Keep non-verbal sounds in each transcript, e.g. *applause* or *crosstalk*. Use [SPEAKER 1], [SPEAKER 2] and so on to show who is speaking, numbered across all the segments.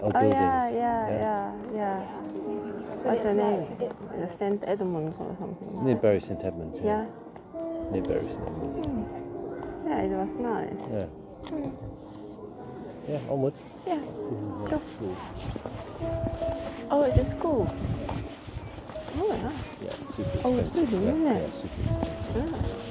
[SPEAKER 1] or
[SPEAKER 2] Oh
[SPEAKER 1] buildings.
[SPEAKER 2] yeah, yeah, yeah, yeah. What's the name? Saint Edmunds or something.
[SPEAKER 1] Near Bury St Edmunds.
[SPEAKER 2] Yeah,
[SPEAKER 1] Near Bury St Edmunds.
[SPEAKER 2] yeah, it was nice.
[SPEAKER 1] Yeah. Yeah, onwards.
[SPEAKER 2] Yeah.
[SPEAKER 1] This is
[SPEAKER 2] Sure.
[SPEAKER 1] uh, school.
[SPEAKER 2] Oh, it's a school. Oh yeah.
[SPEAKER 1] Yeah, super
[SPEAKER 2] Oh,
[SPEAKER 1] expensive.
[SPEAKER 2] really,
[SPEAKER 1] yeah,
[SPEAKER 2] isn't it?
[SPEAKER 1] yeah, super expensive.
[SPEAKER 2] yeah.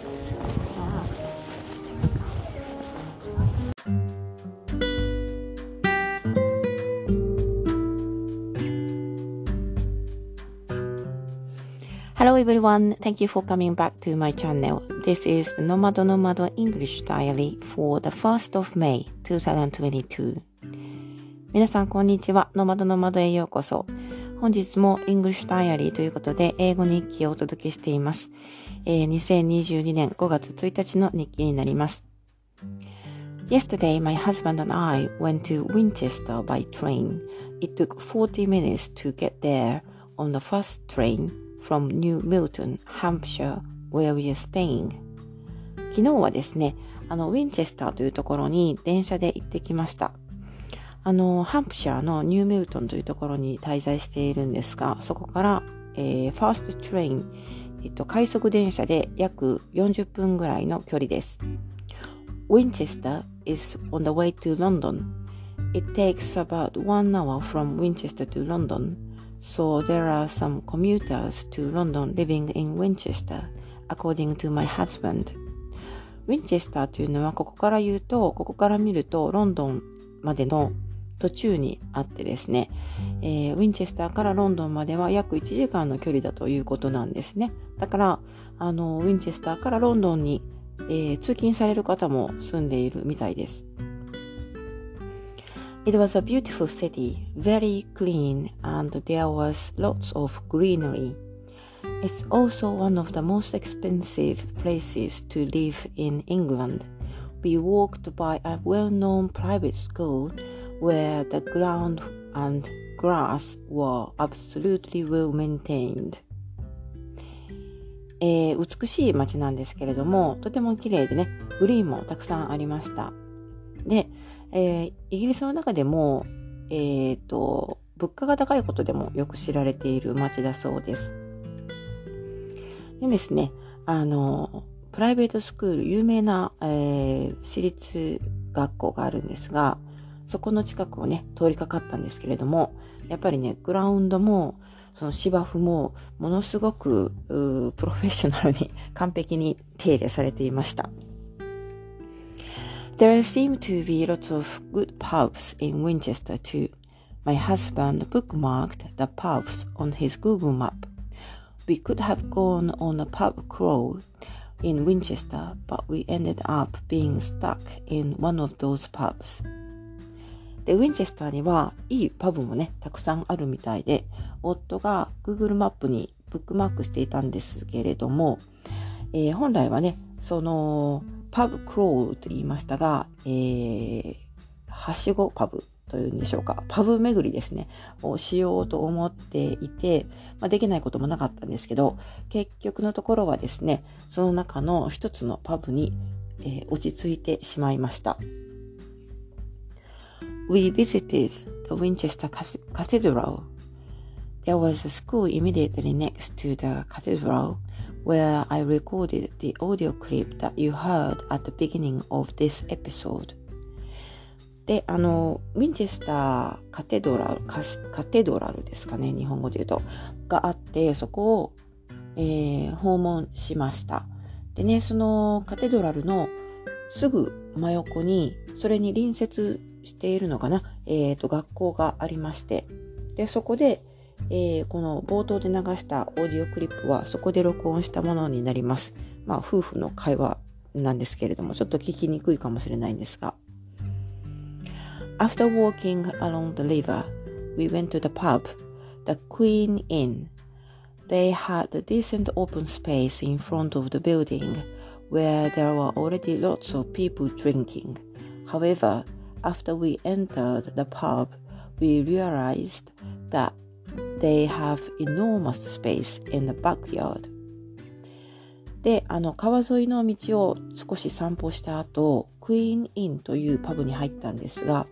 [SPEAKER 2] Hello everyone, thank you for coming back to my channel. This is the Nomad Nomad English Diary for the 1st of May 2022. 皆さんこんにちは。ノマドノマドへようこそ。本日も English Diary ということで英語日記をお届けしています。えー2022年5月1日の日記になります。Yesterday, my husband and I went to Winchester by train. It took 40 minutes to get there on the first train from New Milton, Hampshire, where we 昨日はですね、あの、ウィンチェスターというところに電車で行ってきました。あの、ハンプシャーのニューメルトンというところに滞在しているんですが、そこから、えー、ファーストトレイン、えっと、快速電車で約40分ぐらいの距離です。ウィンチェスター is on the way to London.It takes about one hour from Winchester to London. So there are some commuters to London living in Winchester, according to my husband. ウィンチェスターというのはここから言うと、ここから見るとロンドンまでの途中にあってですね、えーウィンチェスターからロンドンまでは約1時間の距離だということなんですね。だから、あの、ウィンチェスターからロンドンに、えー通勤される方も住んでいるみたいです。It was a beautiful city, very clean, and there was lots of greenery. It's also one of the most expensive places to live in England. We walked by a well known private school where the ground and grass were absolutely well maintained. えー美しい街なんですけれども、とても綺麗でね、グリーンもたくさんありました。で、 えーイギリスの中でも、えっ、と、物価が高いことでもよく知られている街だそうです。でですね、あの、プライベートスクール、有名な、えー私立学校があるんですが、そこの近くをね、通りかかったんですけれども、やっぱりね、グラウンドも、その芝生も、ものすごく、プロフェッショナルに完璧に手入れされていました。There seem to be lots of good pubs in Winchester too. My husband bookmarked the pubs on his Google map. We could have gone on a pub crawl in Winchester, but we ended up being stuck in one of those pubs. で、ウィンチェスターにはいいパブもね、たくさんあるみたいで、夫が Google マップにブックマークしていたんですけれども、えー本来はね、その、パブクロールと言いましたが、えーはしごパブというんでしょうか、パブ巡りですね、をしようと思っていて、まあ、できないこともなかったんですけど、結局のところはですね、その中の一つのパブに、えー落ち着いてしまいました。We visited the Winchester Cath- Cathedral. There was a school immediately next to the cathedral where I recorded the audio clip that you heard at the beginning of this episode. で、あの、ウィンチェスターカテドラル、カカテドラルですかね、日本語で言うと、があって、そこを、えー訪問しました。でね、そのカテドラルのすぐ真横に、それに隣接しているのかな、えっ、と、学校がありまして、で、そこで、えーこの冒頭で流したオーディオクリップはそこで録音したものになります。まあ、夫婦の会話なんですけれども、ちょっと聞きにくいかもしれないんですが。After walking along the river, we went to the pub, the Queen Inn. They had a decent open space in front of the building where there were already lots of people drinking. However, after we entered the pub, we realized that they have enormous space in the backyard. で、あの、川沿いの道を少し散歩した後、クイーンインというパブに入ったんですが、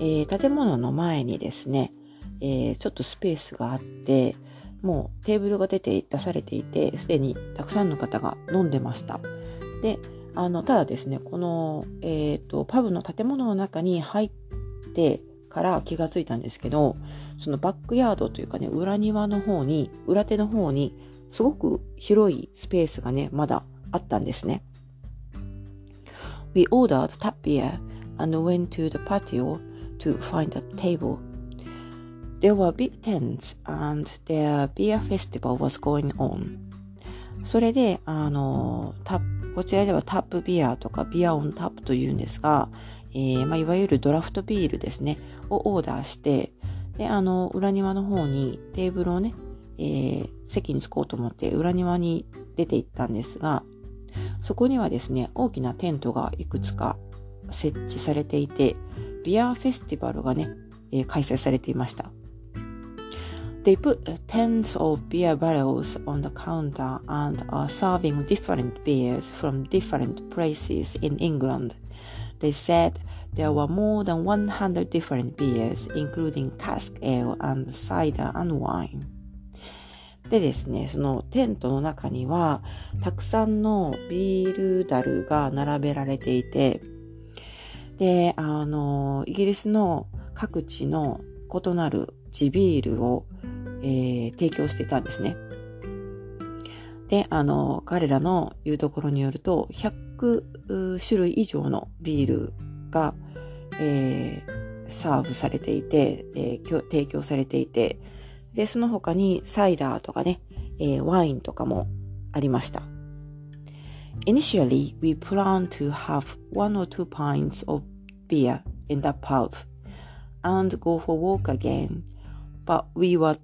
[SPEAKER 2] えー、建物の前にですね、えー、ちょっとスペースがあって、もうテーブルが出て出されていて、すでにたくさんの方が飲んでました。で、あの、ただですね、この、えっ、ー、と、パブの建物の中に入ってから気がついたんですけど、そのバックヤードというかね、裏庭の方に、裏手の方に、すごく広いスペースがね、まだあったんですね。We ordered tap beer and went to the patio to find a table. There were big tents and their beer festival was going on. それで、あの、タこちらではタップビアとかビアオンタップというんですが、えー、まあ、いわゆるドラフトビールですね、をオーダーして、で、あの、裏庭の方にテーブルをね、えー、席に着こうと思って裏庭に出て行ったんですが、そこにはですね、大きなテントがいくつか設置されていて、ビアフェスティバルがね、えー、開催されていました。They put tens of beer barrels on the counter and are serving different beers from different places in England. They said there were more than 100 different beers, including cask ale and cider and wine. でですね、そのテントの中には、たくさんのビールダルが並べられていて、で、あの、イギリスの各地の異なる地ビールをえー、提供してたんですね。で、あの、彼らの言うところによると、100種類以上のビールが、えー、サーブされていて、えー、提供されていて、で、その他にサイダーとかね、えー、ワインとかもありました。Initially, we planned to have one or two pints of beer in the pub and go for a walk again but we were,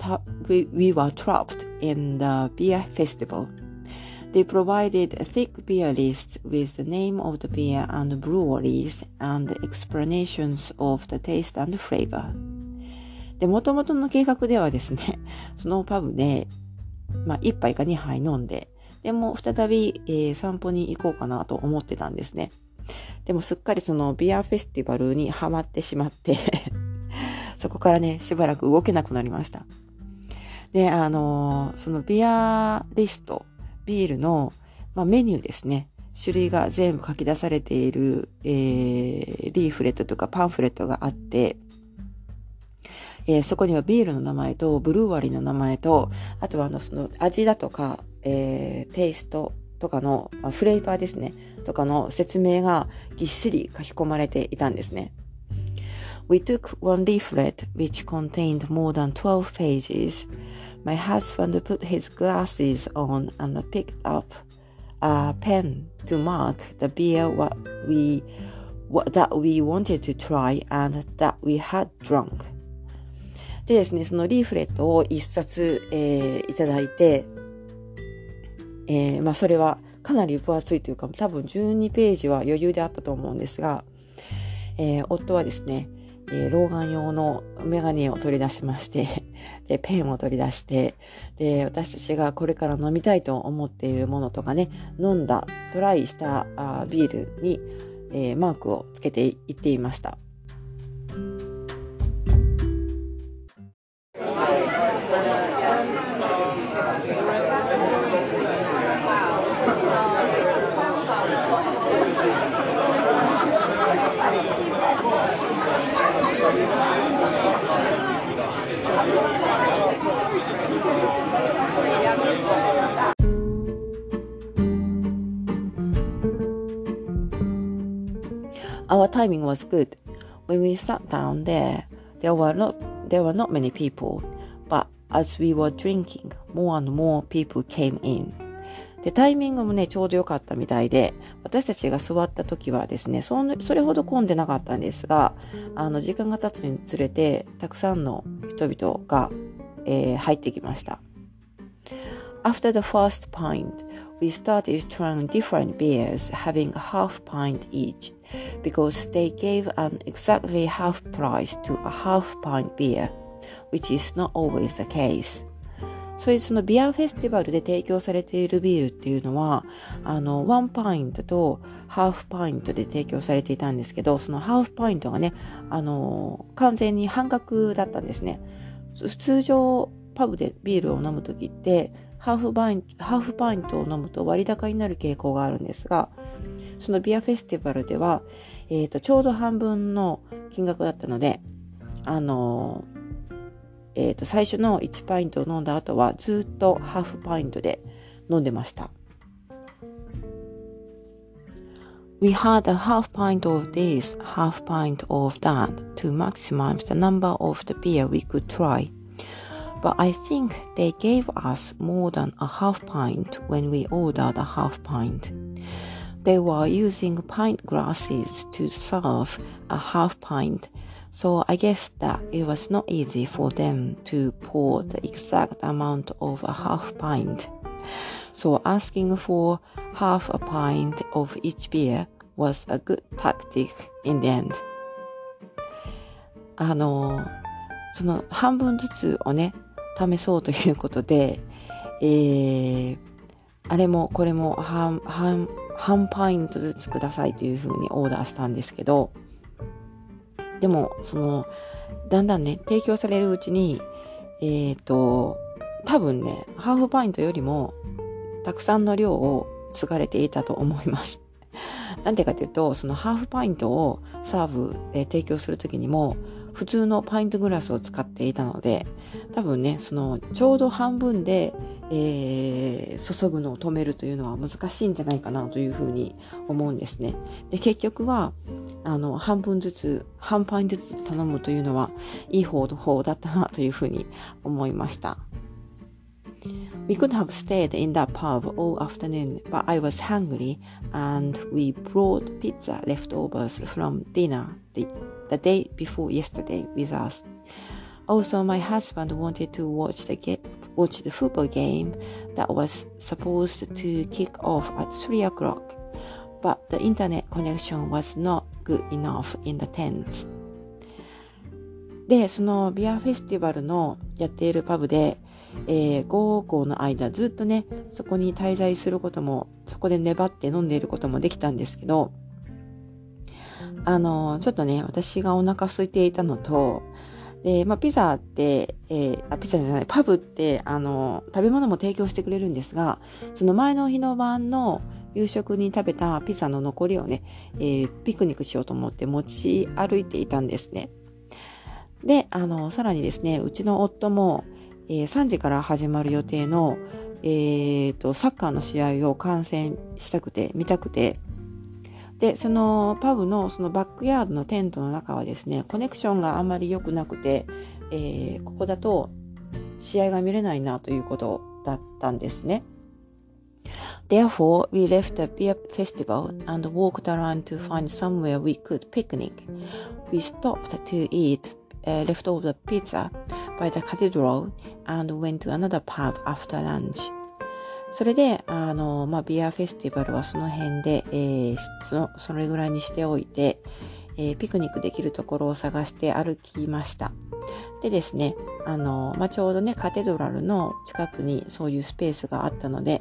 [SPEAKER 2] we, we were trapped in the beer festival. They provided a thick beer list with the name of the beer and breweries and explanations of the taste and flavor. で、元々の計画ではですね、*laughs* そのパブで、まあ、一杯か二杯飲んで、でも再び、えー、散歩に行こうかなと思ってたんですね。でもすっかりそのビアフェスティバルにハマってしまって *laughs* そこからね、しばらく動けなくなりました。で、あのそのビアリスト、ビールの、まあ、メニューですね。種類が全部書き出されている、えー、リーフレットとかパンフレットがあって、えー、そこにはビールの名前と、ブルーワリーの名前と、あとはあの、その味だとか、えー、テイストとかの、フレーバーですね、とかの説明がぎっしり書き込まれていたんですね。We took one leaflet which contained more than 12 pages. My husband put his glasses on and picked up a pen to mark the beer what we what, that we wanted to try and that we had drunk. でですね、そのリーフレットを一冊、えー、いただいて、えー、まあそれはかなり分厚いというか、多分12ページは余裕であったと思うんですが、えー、夫はですね、えー、老眼用のメガネを取り出しまして、*laughs* で、ペンを取り出して、で、私たちがこれから飲みたいと思っているものとかね、飲んだ、トライしたあビールに、えー、マークをつけていっていました。Timing was good. When we sat down there, there were not there were not many people, but as we were drinking, more and more people came in. で、タイミングもね、ちょうど良かったみたいで、私たちが座った時はですね、そそれほど混んでなかったんですが、あの、時間が経つにつれて、たくさんの人々が、えー、入ってきました。After the first pint, we started trying different beers, having a half pint each. because they gave an exactly half price to a half pint beer, which is not always the case. それでそのビアフェスティバルで提供されているビールっていうのは、あの、ワンパイントとハーフパイントで提供されていたんですけど、そのハーフパイントがね、あの、完全に半額だったんですね。通常、パブでビールを飲むときって、ハーフパイン、ハーフパイントを飲むと割高になる傾向があるんですが、そのビアフェスティバルでは、えっ、ー、と、ちょうど半分の金額だったので、あのえっ、ー、と、最初の1パイントを飲んだ後はずっとハーフパイントで飲んでました。We had a half pint of this, half pint of that to maximize the number of the beer we could try. But I think they gave us more than a half pint when we ordered a half pint. They were using pint glasses to serve a half pint, so I guess that it was not easy for them to pour the exact amount of a half pint. So asking for half a pint of each beer was a good tactic in the end. あの、その半分ずつをね、 試そうということで、えー、あれもこれも半、半、半パイントずつくださいというふうにオーダーしたんですけど、でも、その、だんだんね、提供されるうちに、えっ、ー、と、多分ね、ハーフパイントよりも、たくさんの量を継がれていたと思います。*laughs* なんでかというと、そのハーフパイントをサーブで提供するときにも、普通のパイントグラスを使っていたので、多分ね、その、ちょうど半分で、えー、注ぐのを止めるというのは難しいんじゃないかなというふうに思うんですね。で、結局は、あの、半分ずつ、半パインずつ頼むというのは、いい方の方だったなというふうに思いました。We could have stayed in that pub all afternoon, but I was hungry and we brought pizza leftovers from dinner the, day before yesterday with us. Also, my husband wanted to watch the game, watch the football game that was supposed to kick off at 3 o'clock, but the internet connection was not good enough in the tent. で、そのビアフェスティバルのやっているパブで、えー、午後の間ずっとね、そこに滞在することも、そこで粘って飲んでいることもできたんですけど、あの、ちょっとね、私がお腹空いていたのと、で、まあ、ピザって、えー、あ、ピザじゃない、パブって、あの、食べ物も提供してくれるんですが、その前の日の晩の夕食に食べたピザの残りをね、えー、ピクニックしようと思って持ち歩いていたんですね。で、あの、さらにですね、うちの夫も、えー、3時から始まる予定の、えー、と、サッカーの試合を観戦したくて、見たくて、で、そのパブのそのバックヤードのテントの中はですね、コネクションがあまり良くなくて、えー、ここだと試合が見れないなということだったんですね。Therefore, we left the beer festival and walked around to find somewhere we could picnic. We stopped to eat uh, leftover pizza by the cathedral and went to another pub after lunch. それで、あの、まあ、ビアフェスティバルはその辺で、えー、そのそれぐらいにしておいて、えー、ピクニックできるところを探して歩きました。でですね、あの、まあ、ちょうどね、カテドラルの近くにそういうスペースがあったので、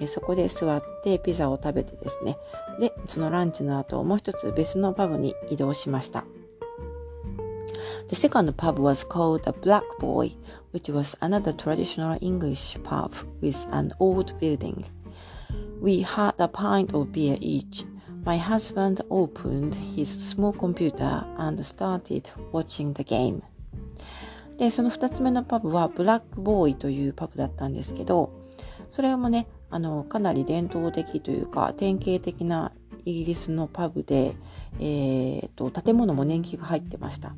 [SPEAKER 2] えー、そこで座ってピザを食べてですね、で、そのランチの後、もう一つ別のパブに移動しました。The second pub was called the Black Boy, which was another traditional English pub with an old building. We had a pint of beer each. My husband opened his small computer and started watching the game. で、その二つ目のパブはブラックボーイというパブだったんですけど、それもね、あの、かなり伝統的というか、典型的なイギリスのパブで、えー、と、建物も年季が入ってました。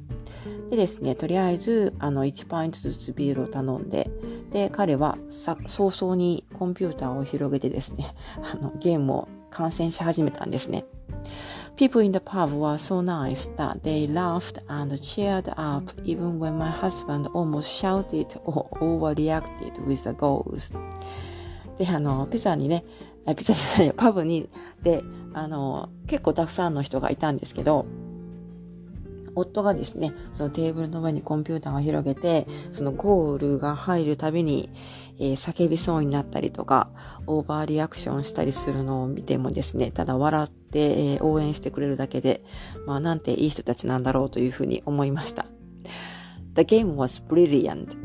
[SPEAKER 2] でですね、とりあえず、あの、1パイントずつビールを頼んで、で、彼はさ早々にコンピューターを広げてですね、あの、ゲームを観戦し始めたんですね。People in the pub were so nice that they laughed and cheered up even when my husband almost shouted or overreacted with the goals. で、あの、ピザにね、ピザじゃないよ、パブに、で、あの、結構たくさんの人がいたんですけど、夫がですね、そのテーブルの上にコンピューターを広げて、そのゴールが入るたびに、えー、叫びそうになったりとか、オーバーリアクションしたりするのを見てもですね、ただ笑って、えー、応援してくれるだけで、まあなんていい人たちなんだろうというふうに思いました。The game was brilliant.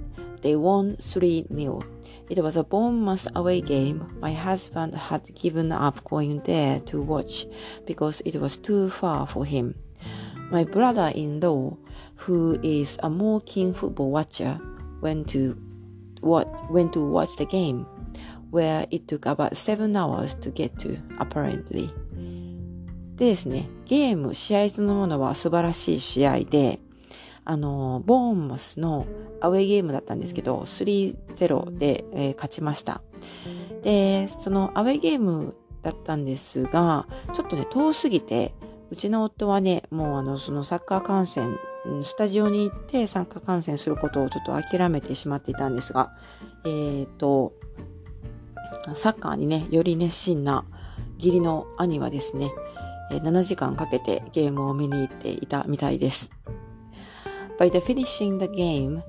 [SPEAKER 2] They won 3-0. It was a Bournemouth away game. My husband had given up going there to watch because it was too far for him. My brother-in-law, who is a more keen football watcher, went to what went to watch the game, where it took about seven hours to get to, apparently. でですね、ゲーム、試合そのものは素晴らしい試合で、あの、ボーンマスのアウェイゲームだったんですけど、3-0で、えー、勝ちました。で、そのアウェイゲームだったんですが、ちょっとね、遠すぎて、うちの夫はね、もうあの、そのサッカー観戦、スタジオに行ってサッカー観戦することをちょっと諦めてしまっていたんですが、えっ、ー、と、サッカーにね、より熱心な義理の兄はですね、7時間かけてゲームを見に行っていたみたいです。By the finishing the game,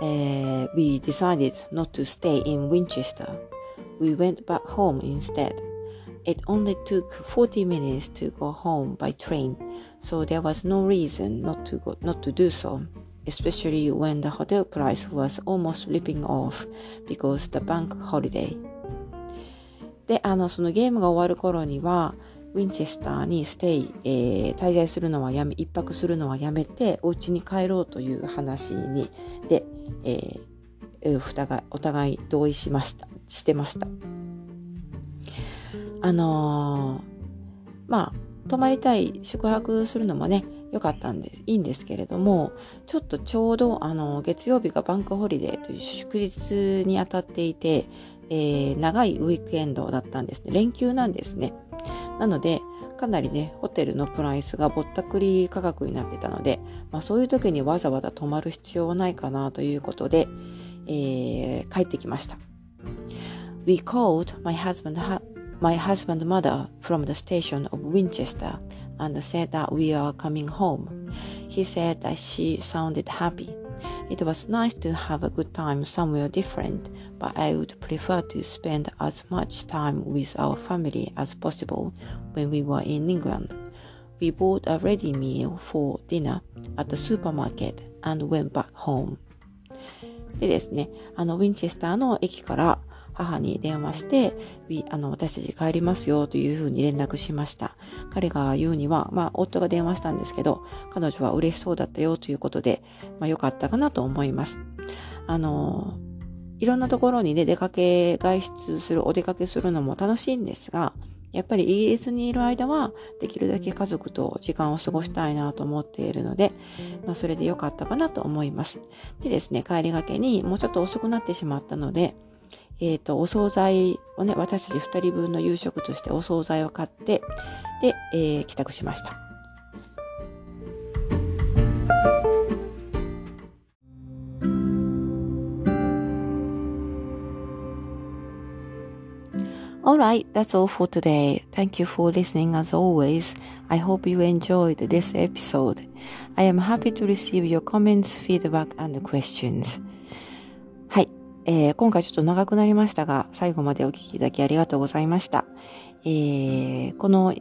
[SPEAKER 2] uh, we decided not to stay in Winchester. We went back home instead. It only took 40 minutes to go home by train, so there was no reason not to go, not to do so, especially when the hotel price was almost ripping off because the bank holiday. で、あの、そのゲームが終わる頃には、ウィンチェスターにステイ、えー、滞在するのはやめ、一泊するのはやめて、お家に帰ろうという話に、で、えー、お互い同意しました、してました。あのー、まあ、泊まりたい、宿泊するのもね、良かったんです、いいんですけれども、ちょっとちょうど、あの、月曜日がバンクホリデーという祝日にあたっていて、えー、長いウィークエンドだったんですね。連休なんですね。なので、かなりね、ホテルのプライスがぼったくり価格になってたので、まあそういう時にわざわざ泊まる必要はないかなということで、えー、帰ってきました。We called my husband my husband mother from the station of Winchester and said that we are coming home. He said that she sounded happy. It was nice to have a good time somewhere different, but I would prefer to spend as much time with our family as possible when we were in England. We bought a ready meal for dinner at the supermarket and went back home. でですね、あの、ウィンチェスターの駅から 母に電話して、あの、私たち帰りますよというふうに連絡しました。彼が言うには、まあ、夫が電話したんですけど、彼女は嬉しそうだったよということで、まあ、良かったかなと思います。あの、いろんなところにね、出かけ、外出する、お出かけするのも楽しいんですが、やっぱりイギリスにいる間は、できるだけ家族と時間を過ごしたいなと思っているので、まあ、それで良かったかなと思います。でですね、帰りがけにもうちょっと遅くなってしまったので、えっ、ー、と、お惣菜をね、私たち二人分の夕食としてお惣菜を買って、で、えー、帰宅しました。Alright, that's all for today. Thank you for listening as always. I hope you enjoyed this episode. I am happy to receive your comments, feedback, and questions. えー、今回ちょっと長くなりましたが、最後までお聞きいただきありがとうございました。えー、この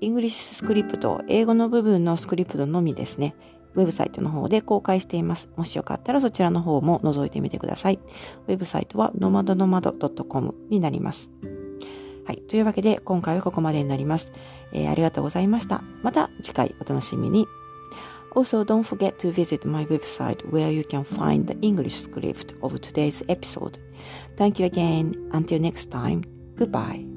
[SPEAKER 2] English script、英語の部分のスクリプトのみですね、ウェブサイトの方で公開しています。もしよかったらそちらの方も覗いてみてください。ウェブサイトは nomadnomad.com になります。はい。というわけで、今回はここまでになります。えー、ありがとうございました。また次回お楽しみに。Also, don't forget to visit my website where you can find the English script of today's episode. Thank you again. Until next time, goodbye.